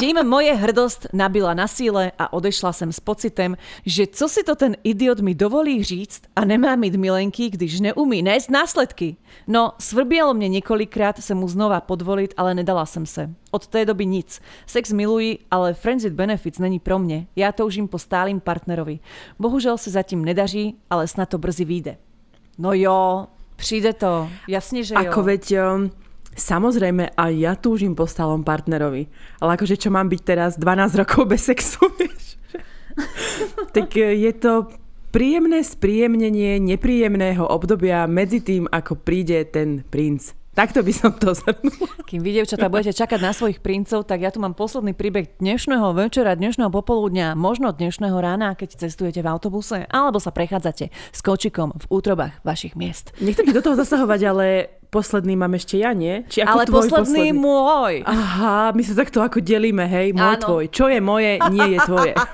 Tím moje hrdost nabila na síle a odešla jsem s pocitem, že co si to ten idiot mi dovolí říct a nemá mít milenky, když neumí nést následky. No, svrbělo mě několikrát se mu znova podvolit, ale nedala jsem se. Od té doby nic. Sex miluji, ale Friends with Benefits není pro mě. Já toužím po stálým partnerovi. Bohužel se zatím nedaří, ale snad to brzy vyjde. No jo, přijde to. Jasně, že jo. Ako veď, um, Samozrejme, aj ja túžim po stálom partnerovi. Ale akože čo mám byť teraz 12 rokov bez sexu, vieš? tak e, je to príjemné spríjemnenie nepríjemného obdobia medzi tým, ako príde ten princ. Takto by som to zhrnula. Kým vy, devčatá, budete čakať na svojich princov, tak ja tu mám posledný príbeh dnešného večera, dnešného popoludňa, možno dnešného rána, keď cestujete v autobuse, alebo sa prechádzate s kočikom v útrobách vašich miest. Nechcem ti do toho zasahovať, ale posledný mám ešte ja, nie? Či ako Ale tvoj posledný, posledný môj. Aha, my sa takto ako delíme, hej, môj, Áno. tvoj. Čo je moje, nie je tvoje.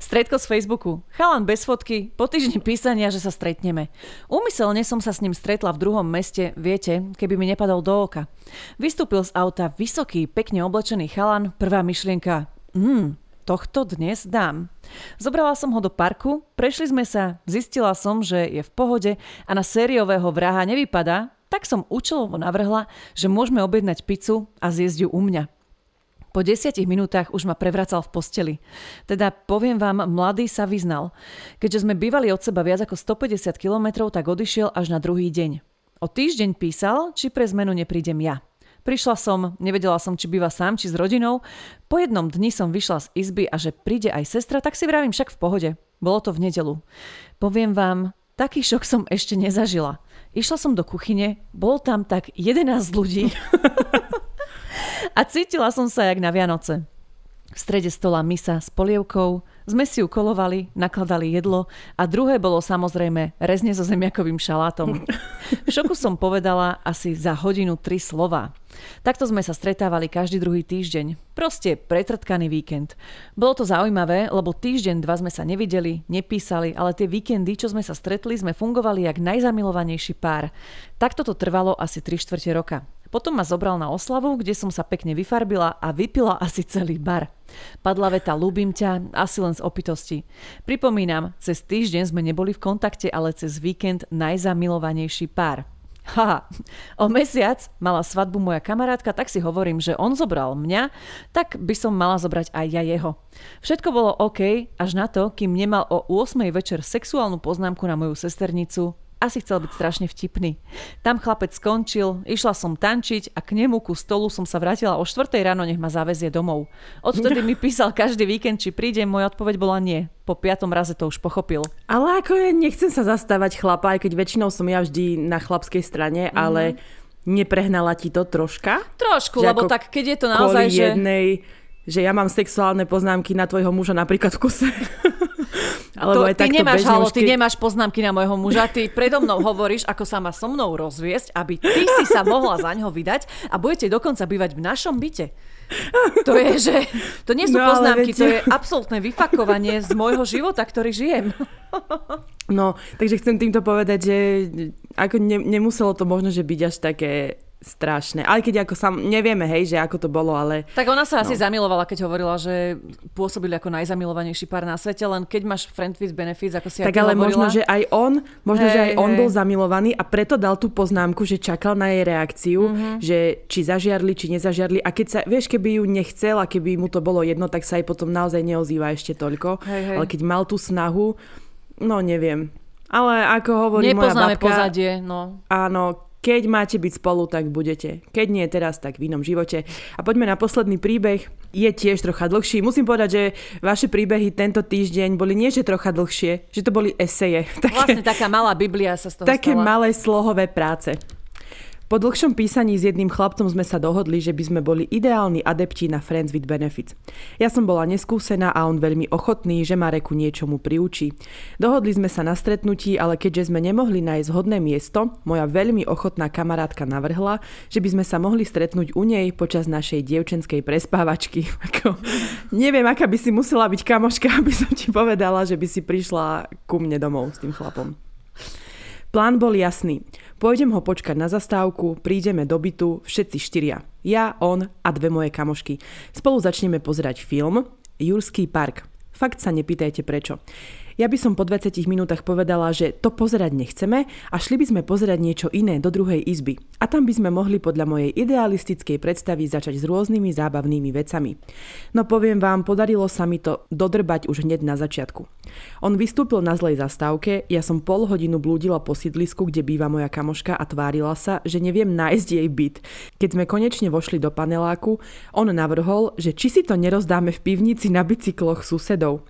Stredko z Facebooku. Chalan bez fotky, po týždni písania, že sa stretneme. Úmyselne som sa s ním stretla v druhom meste, viete, keby mi nepadol do oka. Vystúpil z auta vysoký, pekne oblečený chalan, prvá myšlienka, hmm, tohto dnes dám. Zobrala som ho do parku, prešli sme sa, zistila som, že je v pohode a na sériového vraha nevypadá, tak som účelovo navrhla, že môžeme objednať pizzu a zjesť ju u mňa. Po desiatich minútach už ma prevracal v posteli. Teda poviem vám, mladý sa vyznal. Keďže sme bývali od seba viac ako 150 km, tak odišiel až na druhý deň. O týždeň písal, či pre zmenu neprídem ja. Prišla som, nevedela som, či býva sám, či s rodinou. Po jednom dni som vyšla z izby a že príde aj sestra, tak si vravím však v pohode. Bolo to v nedelu. Poviem vám, taký šok som ešte nezažila. Išla som do kuchyne, bol tam tak 11 ľudí. a cítila som sa jak na Vianoce. V strede stola misa s polievkou, sme si ju kolovali, nakladali jedlo a druhé bolo samozrejme rezne so zemiakovým šalátom. V šoku som povedala asi za hodinu tri slova. Takto sme sa stretávali každý druhý týždeň. Proste pretrtkaný víkend. Bolo to zaujímavé, lebo týždeň, dva sme sa nevideli, nepísali, ale tie víkendy, čo sme sa stretli, sme fungovali jak najzamilovanejší pár. Takto to trvalo asi 3 čtvrte roka. Potom ma zobral na oslavu, kde som sa pekne vyfarbila a vypila asi celý bar. Padla veta ľúbim ťa, asi len z opitosti. Pripomínam, cez týždeň sme neboli v kontakte, ale cez víkend najzamilovanejší pár. Haha, o mesiac mala svadbu moja kamarátka, tak si hovorím, že on zobral mňa, tak by som mala zobrať aj ja jeho. Všetko bolo OK, až na to, kým nemal o 8. večer sexuálnu poznámku na moju sesternicu asi chcel byť strašne vtipný. Tam chlapec skončil, išla som tančiť a k nemu ku stolu som sa vrátila o 4 ráno, nech ma zavezie domov. Odtedy mi písal každý víkend, či príde, moja odpoveď bola nie. Po piatom raze to už pochopil. Ale ako je, nechcem sa zastávať chlapa, aj keď väčšinou som ja vždy na chlapskej strane, mm. ale neprehnala ti to troška? Trošku, lebo tak keď je to naozaj, že... jednej, že ja mám sexuálne poznámky na tvojho muža napríklad v kuse. Alebo to, aj ty nemáš halo, ty nemáš poznámky na môjho muža, ty predo mnou hovoríš, ako sa má so mnou rozviesť, aby ty si sa mohla za ňo vydať a budete dokonca bývať v našom byte. To je, že to nie sú No, poznámky, to viete- je absolútne vyfakovanie z môjho života, ktorý žijem. No, takže chcem týmto povedať, že ako ne, nemuselo to možno, že byť až také strašné. Ale keď ako sam, nevieme, hej, že ako to bolo, ale Tak ona sa asi zamilovala, keď hovorila, že pôsobili ako najzamilovanejší pár na svete, len keď máš friend with benefits, ako si tak ale hovorila, možno, že aj on, možno, Hej, že aj on hej. bol zamilovaný a preto dal tú poznámku, že čakal na jej reakciu, Mhm. že či zažiarli, či nezažiarli a keď sa, vieš, keby ju nechcel a keby mu to bolo jedno, tak sa aj potom naozaj neozýva ešte toľko. Hej, hej. Ale keď mal tú snahu, no neviem. Ale ako hovorí moja nepoznáme babka, pozadie, no. Áno, keď máte byť spolu, tak budete. Keď nie teraz, tak v inom živote. A poďme na posledný príbeh. Je tiež trocha dlhší. Musím povedať, že vaše príbehy tento týždeň boli nie, že trocha dlhšie, že to boli eseje. Vlastne Také, taká malá Biblia sa z toho také stala. malé slohové práce. Po dlhšom písaní s jedným chlapcom sme sa dohodli, že by sme boli ideálni adepti na Friends with Benefits. Ja som bola neskúsená a on veľmi ochotný, že ma reku niečomu priučí. Dohodli sme sa na stretnutí, ale keďže sme nemohli nájsť hodné miesto, moja veľmi ochotná kamarátka navrhla, že by sme sa mohli stretnúť u nej počas našej dievčenskej prespávačky. Ako, neviem, aká by si musela byť kamoška, aby som ti povedala, že by si prišla ku mne domov s tým chlapom. Plán bol jasný. Pôjdem ho počkať na zastávku, prídeme do bytu, všetci štyria. Ja, on a dve moje kamošky. Spolu začneme pozerať film Jurský park. Fakt sa nepýtajte prečo. Ja by som po 20 minútach povedala, že to pozerať nechceme a šli by sme pozerať niečo iné do druhej izby. A tam by sme mohli podľa mojej idealistickej predstavy začať s rôznymi zábavnými vecami. No poviem vám, podarilo sa mi to dodrbať už hneď na začiatku. On vystúpil na zlej zastávke, ja som pol hodinu blúdila po sídlisku, kde býva moja kamoška a tvárila sa, že neviem nájsť jej byt. Keď sme konečne vošli do paneláku, on navrhol, že či si to nerozdáme v pivnici na bicykloch susedov.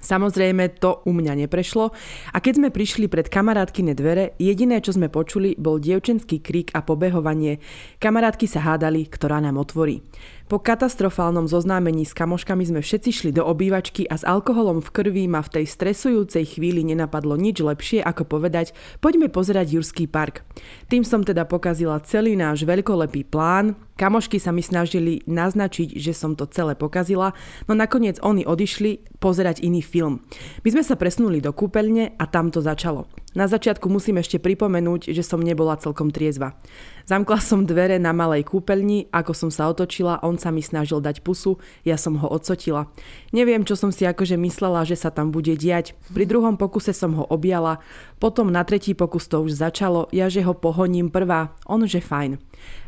Samozrejme, to u mňa neprešlo a keď sme prišli pred kamarátkine dvere, jediné, čo sme počuli, bol dievčenský krík a pobehovanie. Kamarátky sa hádali, ktorá nám otvorí. Po katastrofálnom zoznámení s kamoškami sme všetci šli do obývačky a s alkoholom v krvi ma v tej stresujúcej chvíli nenapadlo nič lepšie ako povedať poďme pozerať Jurský park. Tým som teda pokazila celý náš veľkolepý plán, kamošky sa mi snažili naznačiť, že som to celé pokazila, no nakoniec oni odišli pozerať iný film. My sme sa presunuli do kúpeľne a tam to začalo. Na začiatku musím ešte pripomenúť, že som nebola celkom triezva. Zamkla som dvere na malej kúpeľni, ako som sa otočila, on sa mi snažil dať pusu, ja som ho odsotila. Neviem, čo som si akože myslela, že sa tam bude diať. Pri druhom pokuse som ho objala, potom na tretí pokus to už začalo, ja že ho pohoním prvá, on že fajn.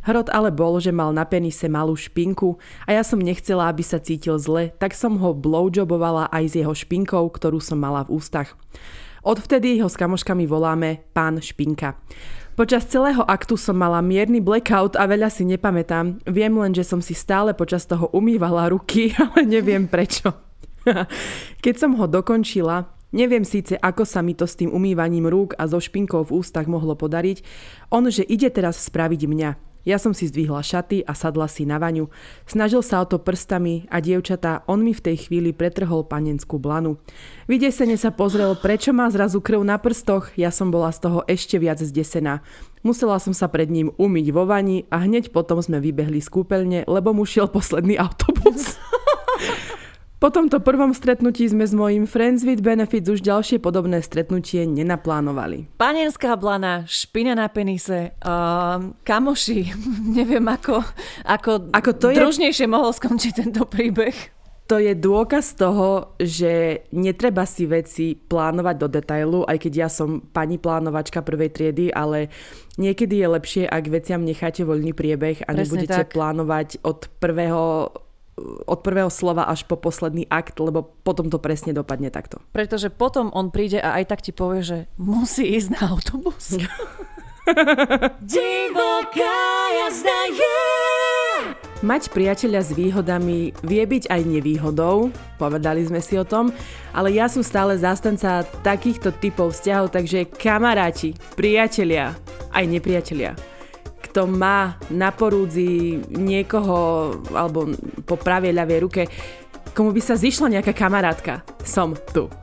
Hrot ale bol, že mal na penise malú špinku a ja som nechcela, aby sa cítil zle, tak som ho blowjobovala aj s jeho špinkou, ktorú som mala v ústach. Odvtedy ho s kamoškami voláme pán Špinka. Počas celého aktu som mala mierny blackout a veľa si nepamätám. Viem len, že som si stále počas toho umývala ruky, ale neviem prečo. Keď som ho dokončila, neviem síce, ako sa mi to s tým umývaním rúk a so špinkou v ústach mohlo podariť, on, že ide teraz spraviť mňa. Ja som si zdvihla šaty a sadla si na vaňu. Snažil sa o to prstami a dievčatá, on mi v tej chvíli pretrhol panenskú blanu. Vydesene sa pozrel, prečo má zrazu krv na prstoch, ja som bola z toho ešte viac zdesená. Musela som sa pred ním umyť vo vani a hneď potom sme vybehli z kúpeľne, lebo mu šiel posledný autobus. Po tomto prvom stretnutí sme s mojím Friends with Benefits už ďalšie podobné stretnutie nenaplánovali. Panenská blana, špina na penise, um, kamoši, neviem ako, ako, Ako to je- družnejšie mohol skončiť tento príbeh. To je dôkaz toho, že netreba si veci plánovať do detailu, aj keď ja som pani plánovačka prvej triedy, ale niekedy je lepšie, ak veciam necháte voľný priebeh a Presne nebudete tak. plánovať od prvého od prvého slova až po posledný akt, lebo potom to presne dopadne takto. Pretože potom on príde a aj tak ti povie, že musí ísť na autobus. Divoká jazda je. Mať priateľa s výhodami vie byť aj nevýhodou, povedali sme si o tom, ale ja som stále zástanca takýchto typov vzťahov, takže kamaráti, priatelia, aj nepriatelia kto má na porúdzi niekoho alebo po pravej ľavej ruke, komu by sa zišla nejaká kamarátka. Som tu.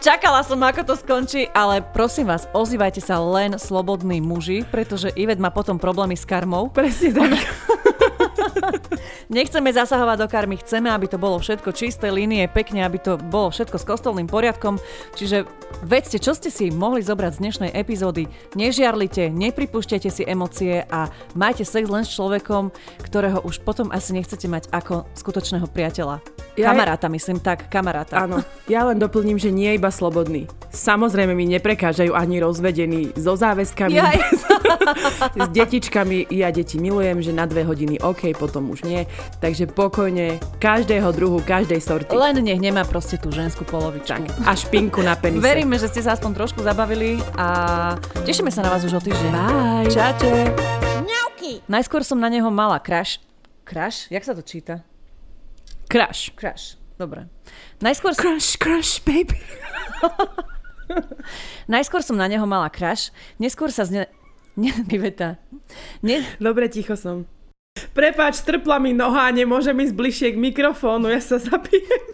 Čakala som, ako to skončí, ale prosím vás, ozývajte sa len slobodní muži, pretože Ivet má potom problémy s karmou. Presne tak. Nechceme zasahovať do karmy, chceme, aby to bolo všetko čisté línie, pekne, aby to bolo všetko s kostolným poriadkom. Čiže vedzte, čo ste si mohli zobrať z dnešnej epizódy. Nežiarlite, nepripúšťajte si emócie a majte sex len s človekom, ktorého už potom asi nechcete mať ako skutočného priateľa. Ja kamaráta, myslím tak, kamaráta. Áno, ja len doplním, že nie iba slobodný. Samozrejme mi neprekážajú ani rozvedení so záväzkami, Jaj. s detičkami. Ja deti milujem, že na dve hodiny OK, potom už nie. Takže pokojne, každého druhu, každej sorty. Len nech nemá proste tú ženskú polovičku. A špinku na penise. Veríme, že ste sa aspoň trošku zabavili a tešíme sa na vás už o týždeň. Bye. Čaute. Najskôr som na neho mala crash. Crash? Jak sa to číta? Crash. Crash. Dobre. Najskôr, Crash, crash, baby. najskôr som na neho mala crash, neskôr sa z ne... Ne, Dobre, ticho som. Prepač, trpla mi noha, nemôžem ísť bližšie k mikrofónu, ja sa zapijem.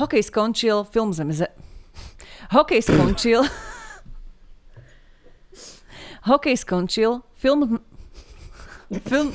hokej skončil, film zem... Ze... Hokej skončil... hokej skončil, film... Film...